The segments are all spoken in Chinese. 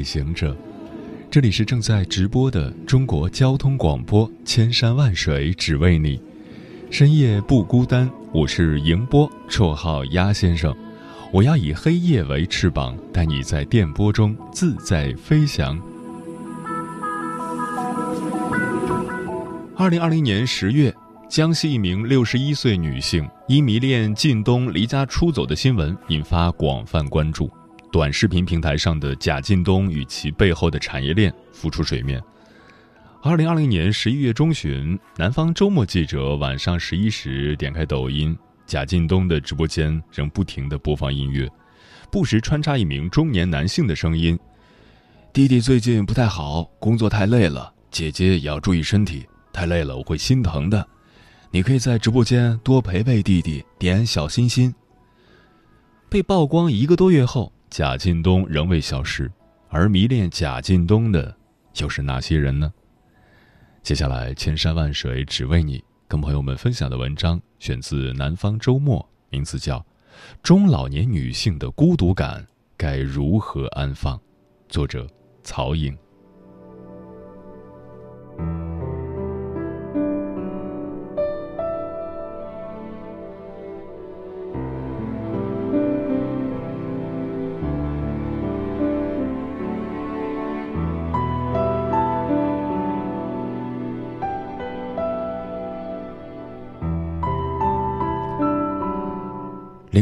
旅行者，这里是正在直播的中国交通广播《千山万水只为你》，深夜不孤单。我是迎波，绰号鸭先生。我要以黑夜为翅膀，带你在电波中自在飞翔。二零二零年十月，江西一名六十一岁女性因迷恋靳东离家出走的新闻引发广泛关注。短视频平台上的贾进东与其背后的产业链浮出水面。二零二零年十一月中旬，南方周末记者晚上十一时点开抖音，贾进东的直播间仍不停的播放音乐，不时穿插一名中年男性的声音：“弟弟最近不太好，工作太累了，姐姐也要注意身体，太累了我会心疼的。你可以在直播间多陪陪弟弟，点小心心。”被曝光一个多月后。贾进东仍未消失，而迷恋贾进东的又是哪些人呢？接下来，千山万水只为你，跟朋友们分享的文章选自《南方周末》，名字叫《中老年女性的孤独感该如何安放》，作者曹颖。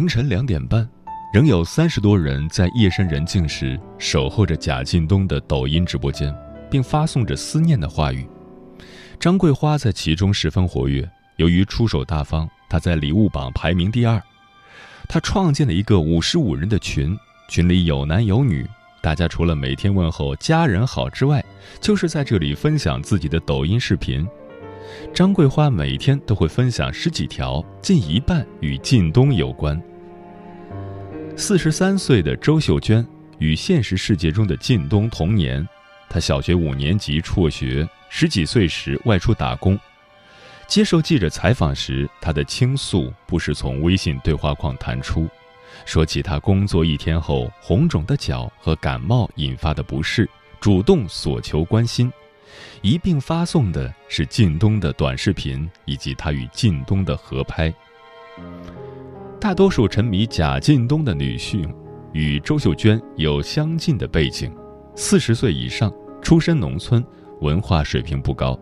凌晨两点半，仍有三十多人在夜深人静时守候着贾进东的抖音直播间，并发送着思念的话语。张桂花在其中十分活跃。由于出手大方，她在礼物榜排名第二。她创建了一个五十五人的群，群里有男有女，大家除了每天问候家人好之外，就是在这里分享自己的抖音视频。张桂花每天都会分享十几条，近一半与靳东有关。四十三岁的周秀娟与现实世界中的靳东同年，她小学五年级辍学，十几岁时外出打工。接受记者采访时，她的倾诉不时从微信对话框弹出，说起她工作一天后红肿的脚和感冒引发的不适，主动索求关心。一并发送的是靳东的短视频以及他与靳东的合拍。大多数沉迷贾进东的女性与周秀娟有相近的背景，四十岁以上，出身农村，文化水平不高。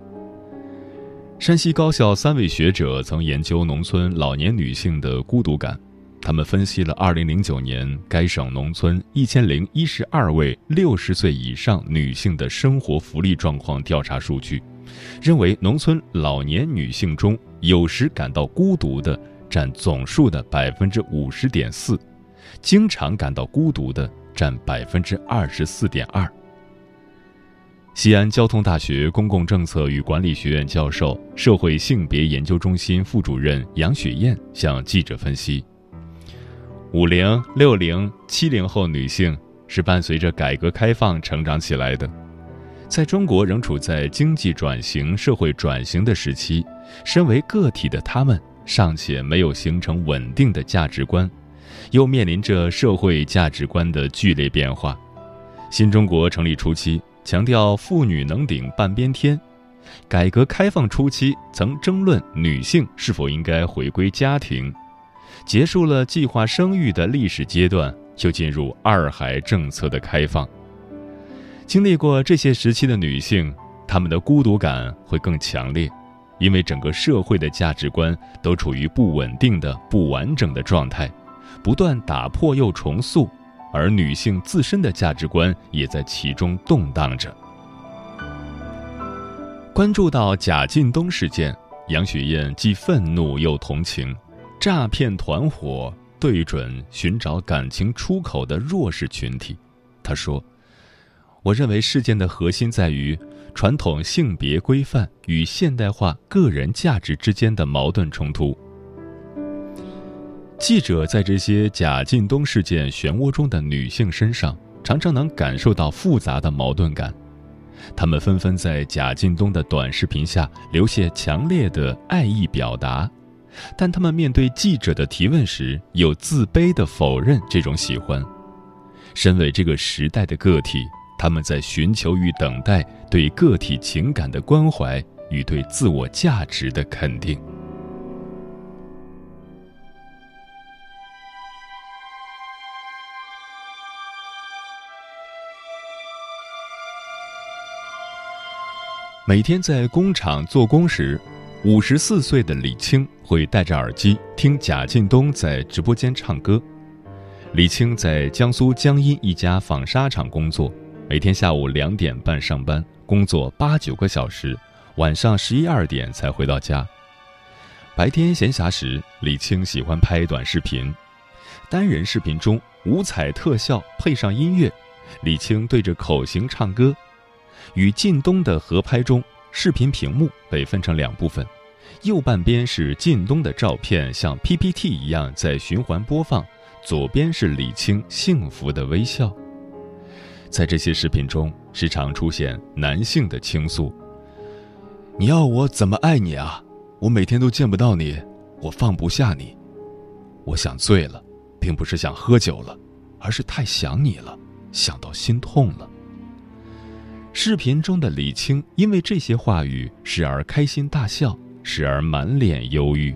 山西高校三位学者曾研究农村老年女性的孤独感。他们分析了2009年该省农村1012位60岁以上女性的生活福利状况调查数据，认为农村老年女性中有时感到孤独的占总数的50.4%，经常感到孤独的占24.2%。西安交通大学公共政策与管理学院教授、社会性别研究中心副主任杨雪燕向记者分析。五零、六零、七零后女性是伴随着改革开放成长起来的，在中国仍处在经济转型、社会转型的时期，身为个体的她们尚且没有形成稳定的价值观，又面临着社会价值观的剧烈变化。新中国成立初期强调妇女能顶半边天，改革开放初期曾争论女性是否应该回归家庭。结束了计划生育的历史阶段，就进入二孩政策的开放。经历过这些时期的女性，她们的孤独感会更强烈，因为整个社会的价值观都处于不稳定的、不完整的状态，不断打破又重塑，而女性自身的价值观也在其中动荡着。关注到贾进东事件，杨雪燕既愤怒又同情。诈骗团伙对准寻找感情出口的弱势群体。她说：“我认为事件的核心在于传统性别规范与现代化个人价值之间的矛盾冲突。”记者在这些贾进东事件漩涡中的女性身上，常常能感受到复杂的矛盾感。她们纷纷在贾进东的短视频下留下强烈的爱意表达，但她们面对记者的提问时，又自卑地否认这种喜欢。身为这个时代的个体，他们在寻求与等待对个体情感的关怀与对自我价值的肯定。每天在工厂做工时，五十四岁的李青会戴着耳机听贾进东在直播间唱歌。李青在江苏江阴一家纺纱厂工作，每天下午两点半上班，工作八九个小时，晚上十一二点才回到家。白天闲暇时，李青喜欢拍短视频，单人视频中五彩特效配上音乐，李青对着口型唱歌。与靳东的合拍中，视频屏幕被分成两部分，右半边是靳东的照片，像 PPT 一样在循环播放；左边是李青幸福的微笑。在这些视频中，时常出现男性的倾诉：“你要我怎么爱你啊？我每天都见不到你，我放不下你。我想醉了，并不是想喝酒了，而是太想你了，想到心痛了。”视频中的李青因为这些话语，时而开心大笑，时而满脸忧郁。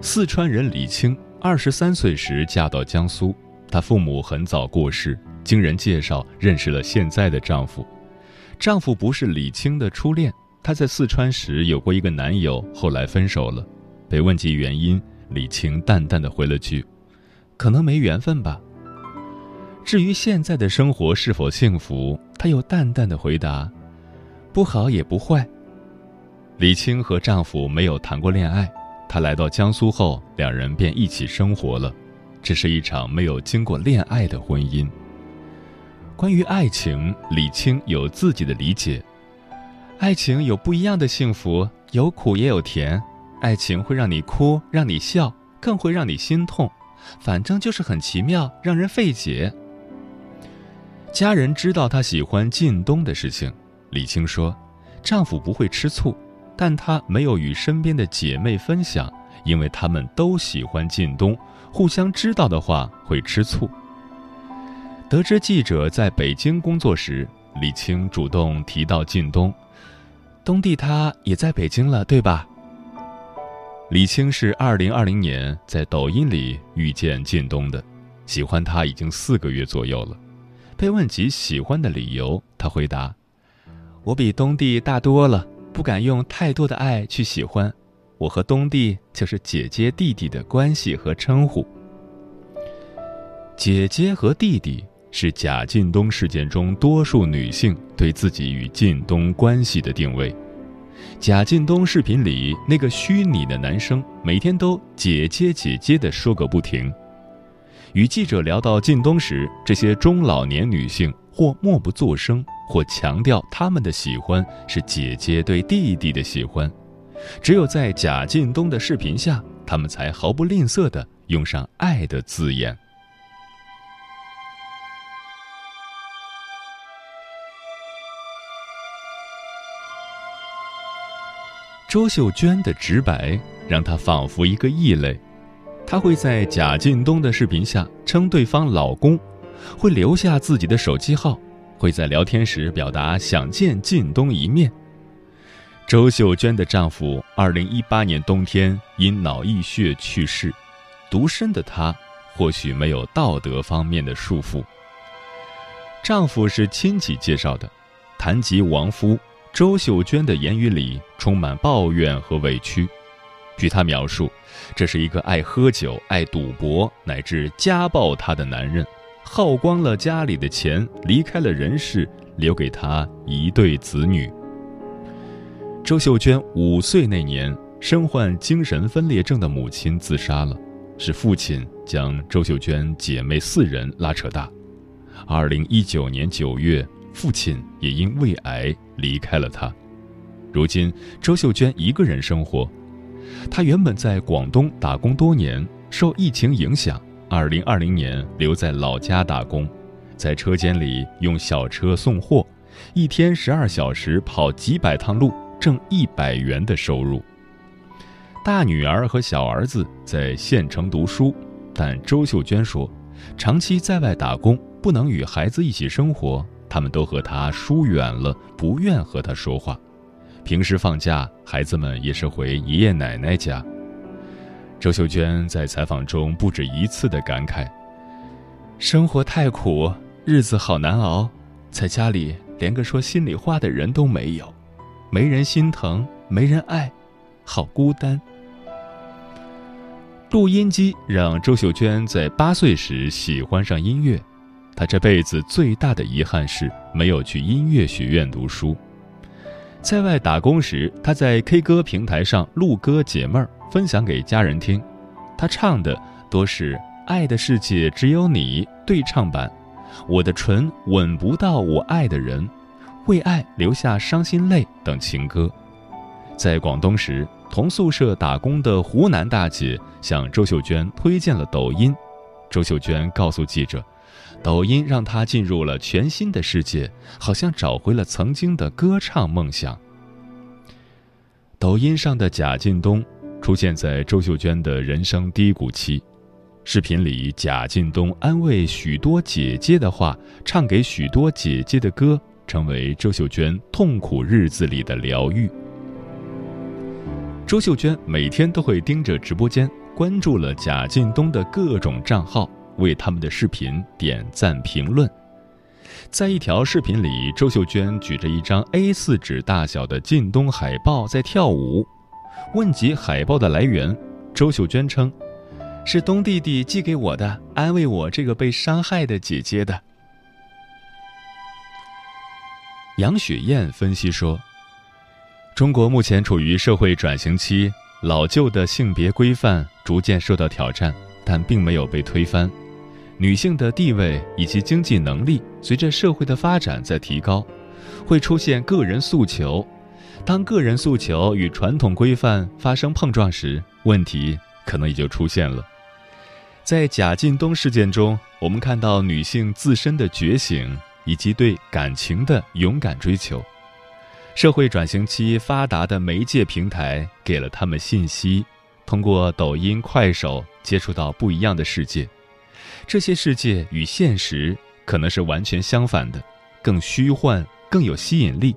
四川人李青二十三岁时嫁到江苏，她父母很早过世，经人介绍认识了现在的丈夫。丈夫不是李青的初恋，她在四川时有过一个男友，后来分手了。被问及原因，李青淡淡的回了句：“可能没缘分吧。”至于现在的生活是否幸福，她又淡淡的回答：“不好也不坏。”李青和丈夫没有谈过恋爱，她来到江苏后，两人便一起生活了。这是一场没有经过恋爱的婚姻。关于爱情，李青有自己的理解：爱情有不一样的幸福，有苦也有甜。爱情会让你哭，让你笑，更会让你心痛，反正就是很奇妙，让人费解。家人知道她喜欢靳东的事情，李青说：“丈夫不会吃醋，但她没有与身边的姐妹分享，因为她们都喜欢靳东，互相知道的话会吃醋。”得知记者在北京工作时，李青主动提到靳东：“东弟他也在北京了，对吧？”李青是二零二零年在抖音里遇见靳东的，喜欢他已经四个月左右了。被问及喜欢的理由，他回答：“我比东帝大多了，不敢用太多的爱去喜欢。我和东弟就是姐姐弟弟的关系和称呼。姐姐和弟弟是贾进东事件中多数女性对自己与进东关系的定位。贾进东视频里那个虚拟的男生，每天都姐姐姐姐的说个不停。”与记者聊到靳东时，这些中老年女性或默不作声，或强调他们的喜欢是姐姐对弟弟的喜欢。只有在贾进东的视频下，他们才毫不吝啬地用上“爱”的字眼。周秀娟的直白让她仿佛一个异类。她会在贾进东的视频下称对方老公，会留下自己的手机号，会在聊天时表达想见靳东一面。周秀娟的丈夫二零一八年冬天因脑溢血去世，独身的她或许没有道德方面的束缚。丈夫是亲戚介绍的，谈及亡夫，周秀娟的言语里充满抱怨和委屈。据她描述，这是一个爱喝酒、爱赌博乃至家暴她的男人，耗光了家里的钱，离开了人世，留给她一对子女。周秀娟五岁那年，身患精神分裂症的母亲自杀了，是父亲将周秀娟姐妹四人拉扯大。二零一九年九月，父亲也因胃癌离开了她。如今，周秀娟一个人生活。她原本在广东打工多年，受疫情影响，二零二零年留在老家打工，在车间里用小车送货，一天十二小时跑几百趟路，挣一百元的收入。大女儿和小儿子在县城读书，但周秀娟说，长期在外打工，不能与孩子一起生活，他们都和她疏远了，不愿和她说话。平时放假，孩子们也是回爷爷奶奶家。周秀娟在采访中不止一次的感慨：“生活太苦，日子好难熬，在家里连个说心里话的人都没有，没人心疼，没人爱，好孤单。”录音机让周秀娟在八岁时喜欢上音乐，她这辈子最大的遗憾是没有去音乐学院读书。在外打工时，她在 K 歌平台上录歌解闷儿，分享给家人听。她唱的多是《爱的世界只有你》对唱版，《我的唇吻不到我爱的人》，《为爱留下伤心泪》等情歌。在广东时，同宿舍打工的湖南大姐向周秀娟推荐了抖音，周秀娟告诉记者。抖音让她进入了全新的世界，好像找回了曾经的歌唱梦想。抖音上的贾进东出现在周秀娟的人生低谷期，视频里贾进东安慰许多姐姐的话，唱给许多姐姐的歌，成为周秀娟痛苦日子里的疗愈。周秀娟每天都会盯着直播间，关注了贾进东的各种账号。为他们的视频点赞评论，在一条视频里，周秀娟举着一张 A4 纸大小的靳东海报在跳舞。问及海报的来源，周秀娟称：“是东弟弟寄给我的，安慰我这个被伤害的姐姐的。”杨雪燕分析说：“中国目前处于社会转型期，老旧的性别规范逐渐受到挑战，但并没有被推翻。”女性的地位以及经济能力随着社会的发展在提高，会出现个人诉求。当个人诉求与传统规范发生碰撞时，问题可能也就出现了。在贾进东事件中，我们看到女性自身的觉醒以及对感情的勇敢追求。社会转型期发达的媒介平台给了他们信息，通过抖音、快手接触到不一样的世界。这些世界与现实可能是完全相反的，更虚幻，更有吸引力。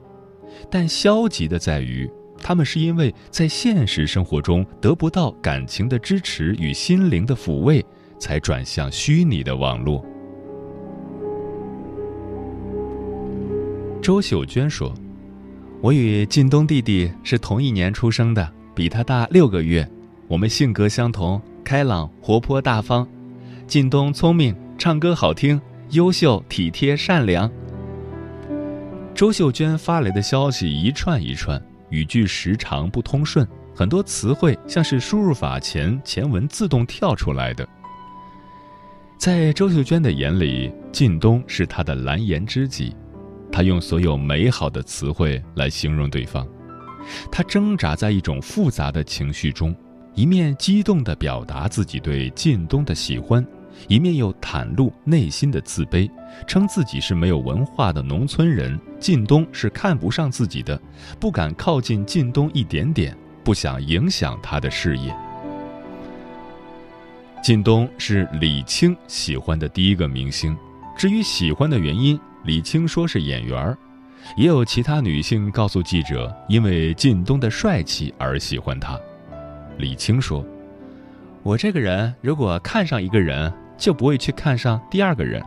但消极的在于，他们是因为在现实生活中得不到感情的支持与心灵的抚慰，才转向虚拟的网络。周秀娟说：“我与靳东弟弟是同一年出生的，比他大六个月。我们性格相同，开朗、活泼、大方。”靳东聪明，唱歌好听，优秀、体贴、善良。周秀娟发来的消息一串一串，语句时长不通顺，很多词汇像是输入法前前文自动跳出来的。在周秀娟的眼里，靳东是她的蓝颜知己，他用所有美好的词汇来形容对方。他挣扎在一种复杂的情绪中，一面激动地表达自己对靳东的喜欢。一面又袒露内心的自卑，称自己是没有文化的农村人，靳东是看不上自己的，不敢靠近靳东一点点，不想影响他的事业。靳东是李青喜欢的第一个明星，至于喜欢的原因，李青说是演员，也有其他女性告诉记者，因为靳东的帅气而喜欢他。李青说：“我这个人如果看上一个人。”就不会去看上第二个人。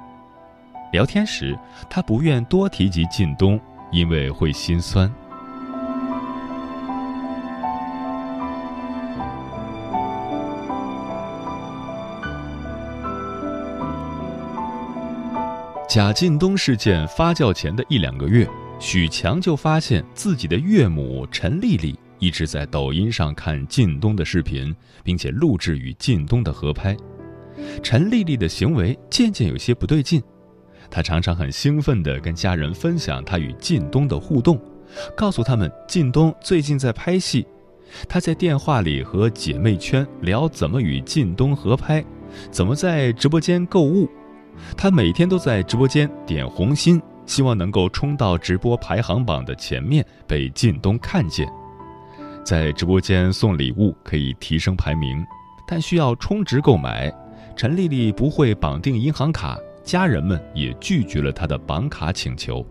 聊天时，他不愿多提及靳东，因为会心酸。贾进东事件发酵前的一两个月，许强就发现自己的岳母陈丽丽一直在抖音上看靳东的视频，并且录制与靳东的合拍。陈丽丽的行为渐渐有些不对劲，她常常很兴奋地跟家人分享她与靳东的互动，告诉他们靳东最近在拍戏。她在电话里和姐妹圈聊怎么与靳东合拍，怎么在直播间购物。她每天都在直播间点红心，希望能够冲到直播排行榜的前面，被靳东看见。在直播间送礼物可以提升排名，但需要充值购买。陈丽丽不会绑定银行卡，家人们也拒绝了她的绑卡请求。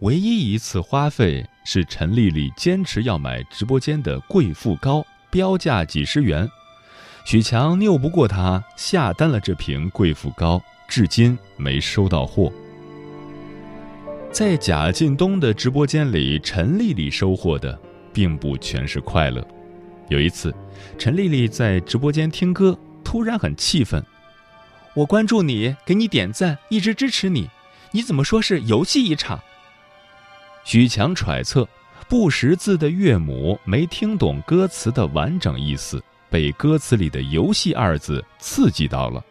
唯一一次花费是陈丽丽坚持要买直播间的贵妇膏，标价几十元。许强拗不过她，下单了这瓶贵妇膏，至今没收到货。在贾进东的直播间里，陈丽丽收获的并不全是快乐。有一次，陈丽丽在直播间听歌。突然很气愤，我关注你，给你点赞，一直支持你，你怎么说是游戏一场？许强揣测，不识字的岳母没听懂歌词的完整意思，被歌词里的“游戏”二字刺激到了。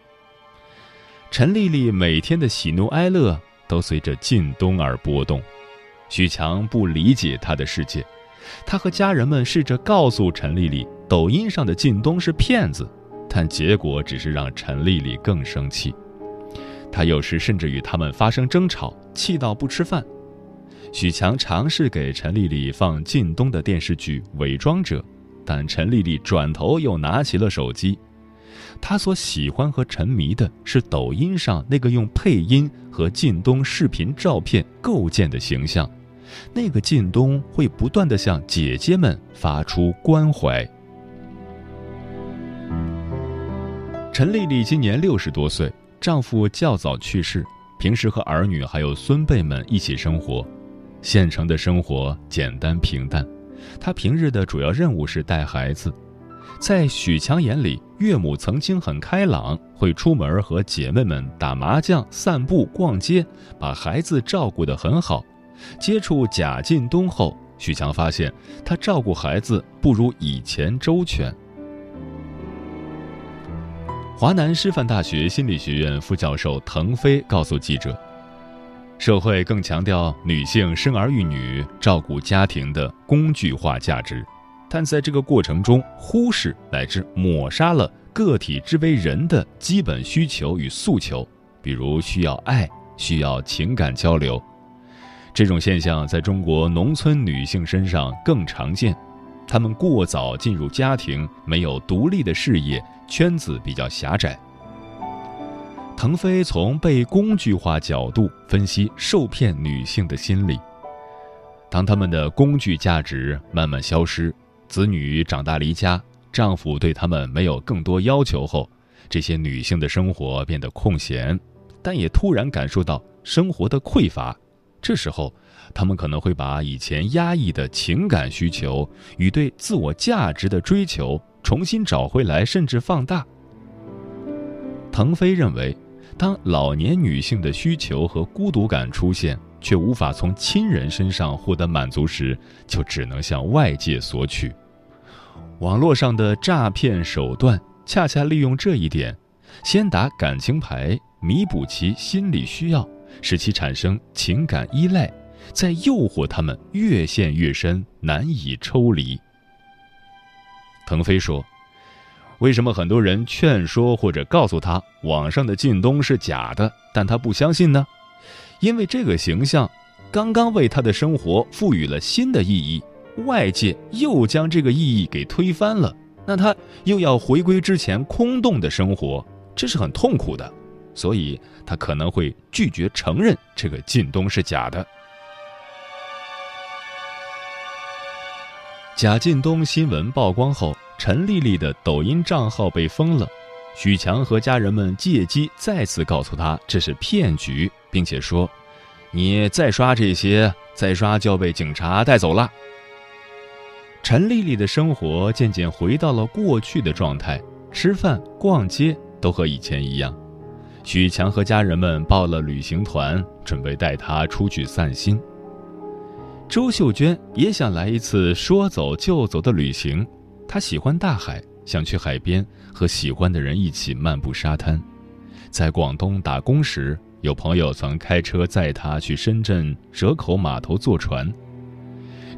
陈丽丽每天的喜怒哀乐都随着靳东而波动，许强不理解她的世界，他和家人们试着告诉陈丽丽，抖音上的靳东是骗子。但结果只是让陈丽丽更生气，她有时甚至与他们发生争吵，气到不吃饭。许强尝试给陈丽丽放靳东的电视剧《伪装者》，但陈丽丽转头又拿起了手机。她所喜欢和沉迷的是抖音上那个用配音和靳东视频照片构建的形象，那个靳东会不断的向姐姐们发出关怀。陈丽丽今年六十多岁，丈夫较早去世，平时和儿女还有孙辈们一起生活。县城的生活简单平淡，她平日的主要任务是带孩子。在许强眼里，岳母曾经很开朗，会出门和姐妹们打麻将、散步、逛街，把孩子照顾得很好。接触贾进东后，许强发现他照顾孩子不如以前周全。华南师范大学心理学院副教授腾飞告诉记者：“社会更强调女性生儿育女、照顾家庭的工具化价值，但在这个过程中忽视乃至抹杀了个体之为人的基本需求与诉求，比如需要爱、需要情感交流。这种现象在中国农村女性身上更常见，她们过早进入家庭，没有独立的事业。”圈子比较狭窄。腾飞从被工具化角度分析受骗女性的心理。当她们的工具价值慢慢消失，子女长大离家，丈夫对她们没有更多要求后，这些女性的生活变得空闲，但也突然感受到生活的匮乏。这时候，她们可能会把以前压抑的情感需求与对自我价值的追求。重新找回来，甚至放大。腾飞认为，当老年女性的需求和孤独感出现，却无法从亲人身上获得满足时，就只能向外界索取。网络上的诈骗手段恰恰利用这一点，先打感情牌，弥补其心理需要，使其产生情感依赖，再诱惑他们越陷越深，难以抽离。腾飞说：“为什么很多人劝说或者告诉他网上的靳东是假的，但他不相信呢？因为这个形象刚刚为他的生活赋予了新的意义，外界又将这个意义给推翻了，那他又要回归之前空洞的生活，这是很痛苦的，所以他可能会拒绝承认这个靳东是假的。”贾进东新闻曝光后，陈丽丽的抖音账号被封了。许强和家人们借机再次告诉她这是骗局，并且说：“你再刷这些，再刷就要被警察带走了。”陈丽丽的生活渐渐回到了过去的状态，吃饭、逛街都和以前一样。许强和家人们报了旅行团，准备带她出去散心。周秀娟也想来一次说走就走的旅行，她喜欢大海，想去海边和喜欢的人一起漫步沙滩。在广东打工时，有朋友曾开车载她去深圳蛇口码头坐船。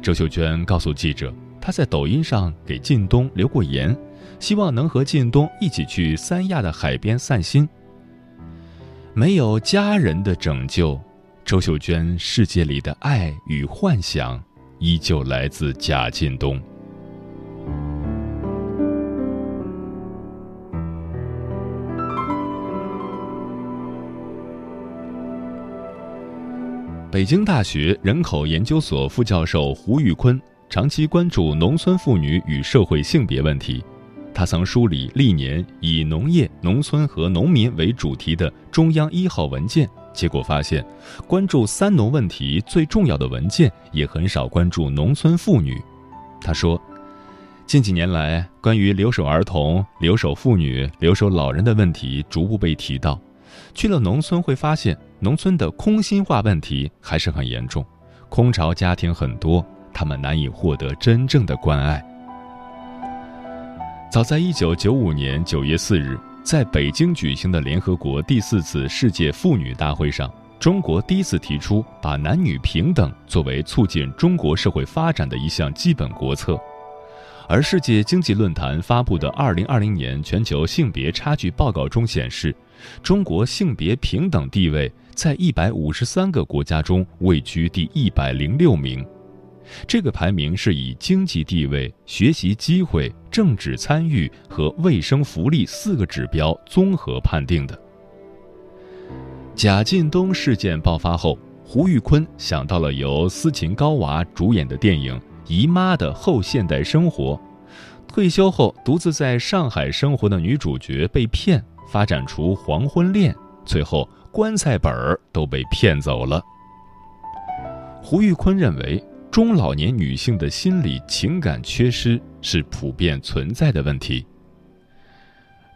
周秀娟告诉记者，她在抖音上给靳东留过言，希望能和靳东一起去三亚的海边散心。没有家人的拯救。周秀娟世界里的爱与幻想，依旧来自贾进东。北京大学人口研究所副教授胡玉坤长期关注农村妇女与社会性别问题，他曾梳理历年以农业、农村和农民为主题的中央一号文件。结果发现，关注“三农”问题最重要的文件也很少关注农村妇女。他说，近几年来，关于留守儿童、留守妇女、留守老人的问题逐步被提到。去了农村会发现，农村的空心化问题还是很严重，空巢家庭很多，他们难以获得真正的关爱。早在一九九五年九月四日。在北京举行的联合国第四次世界妇女大会上，中国第一次提出把男女平等作为促进中国社会发展的一项基本国策。而世界经济论坛发布的《二零二零年全球性别差距报告》中显示，中国性别平等地位在一百五十三个国家中位居第一百零六名。这个排名是以经济地位、学习机会、政治参与和卫生福利四个指标综合判定的。贾进东事件爆发后，胡玉坤想到了由斯琴高娃主演的电影《姨妈的后现代生活》。退休后独自在上海生活的女主角被骗，发展出黄昏恋，最后棺材本儿都被骗走了。胡玉坤认为。中老年女性的心理情感缺失是普遍存在的问题。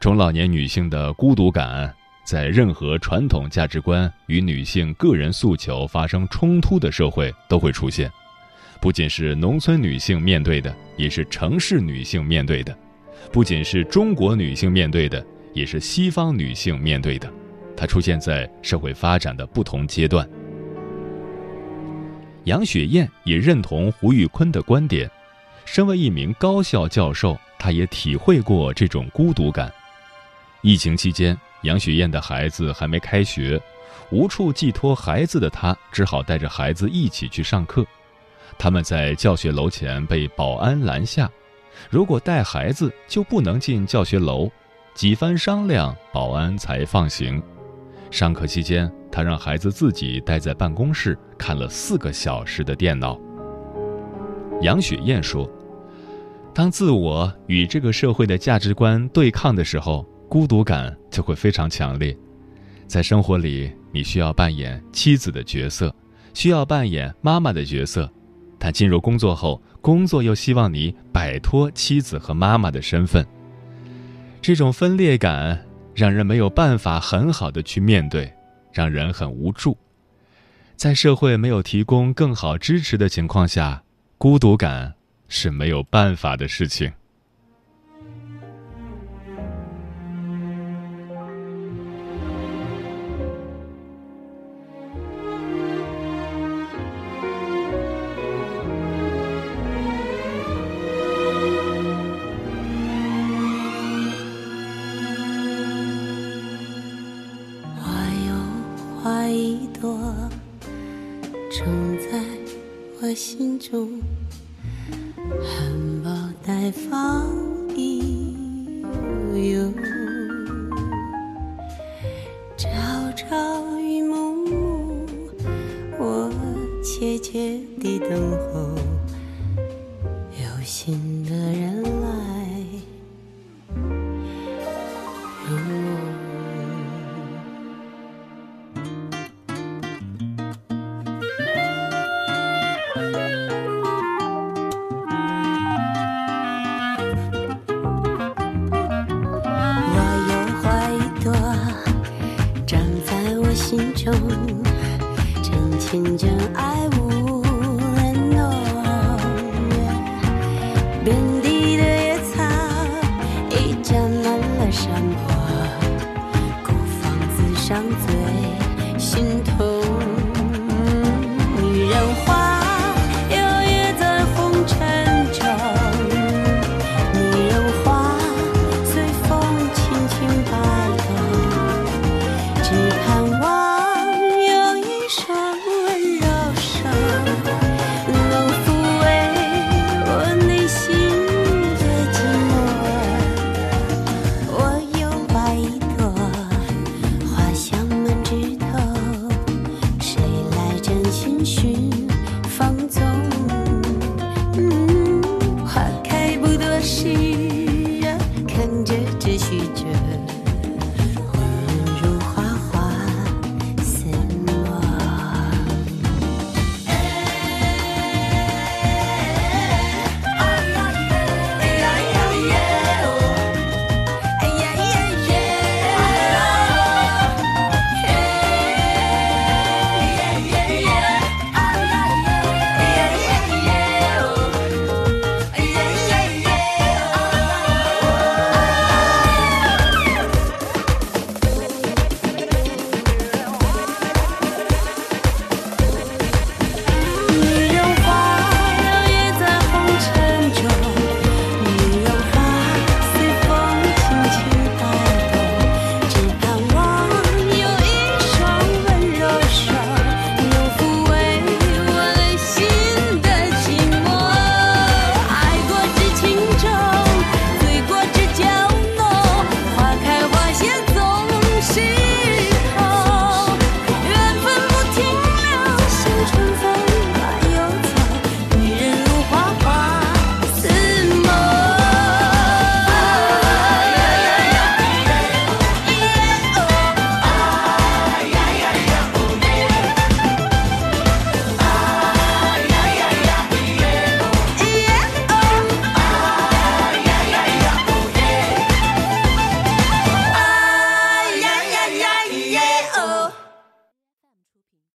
中老年女性的孤独感，在任何传统价值观与女性个人诉求发生冲突的社会都会出现，不仅是农村女性面对的，也是城市女性面对的；不仅是中国女性面对的，也是西方女性面对的。它出现在社会发展的不同阶段。杨雪艳也认同胡玉坤的观点。身为一名高校教授，她也体会过这种孤独感。疫情期间，杨雪艳的孩子还没开学，无处寄托孩子的她，只好带着孩子一起去上课。他们在教学楼前被保安拦下，如果带孩子就不能进教学楼。几番商量，保安才放行。上课期间，他让孩子自己待在办公室看了四个小时的电脑。杨雪艳说：“当自我与这个社会的价值观对抗的时候，孤独感就会非常强烈。在生活里，你需要扮演妻子的角色，需要扮演妈妈的角色，但进入工作后，工作又希望你摆脱妻子和妈妈的身份。这种分裂感。”让人没有办法很好的去面对，让人很无助。在社会没有提供更好支持的情况下，孤独感是没有办法的事情。中真情真爱无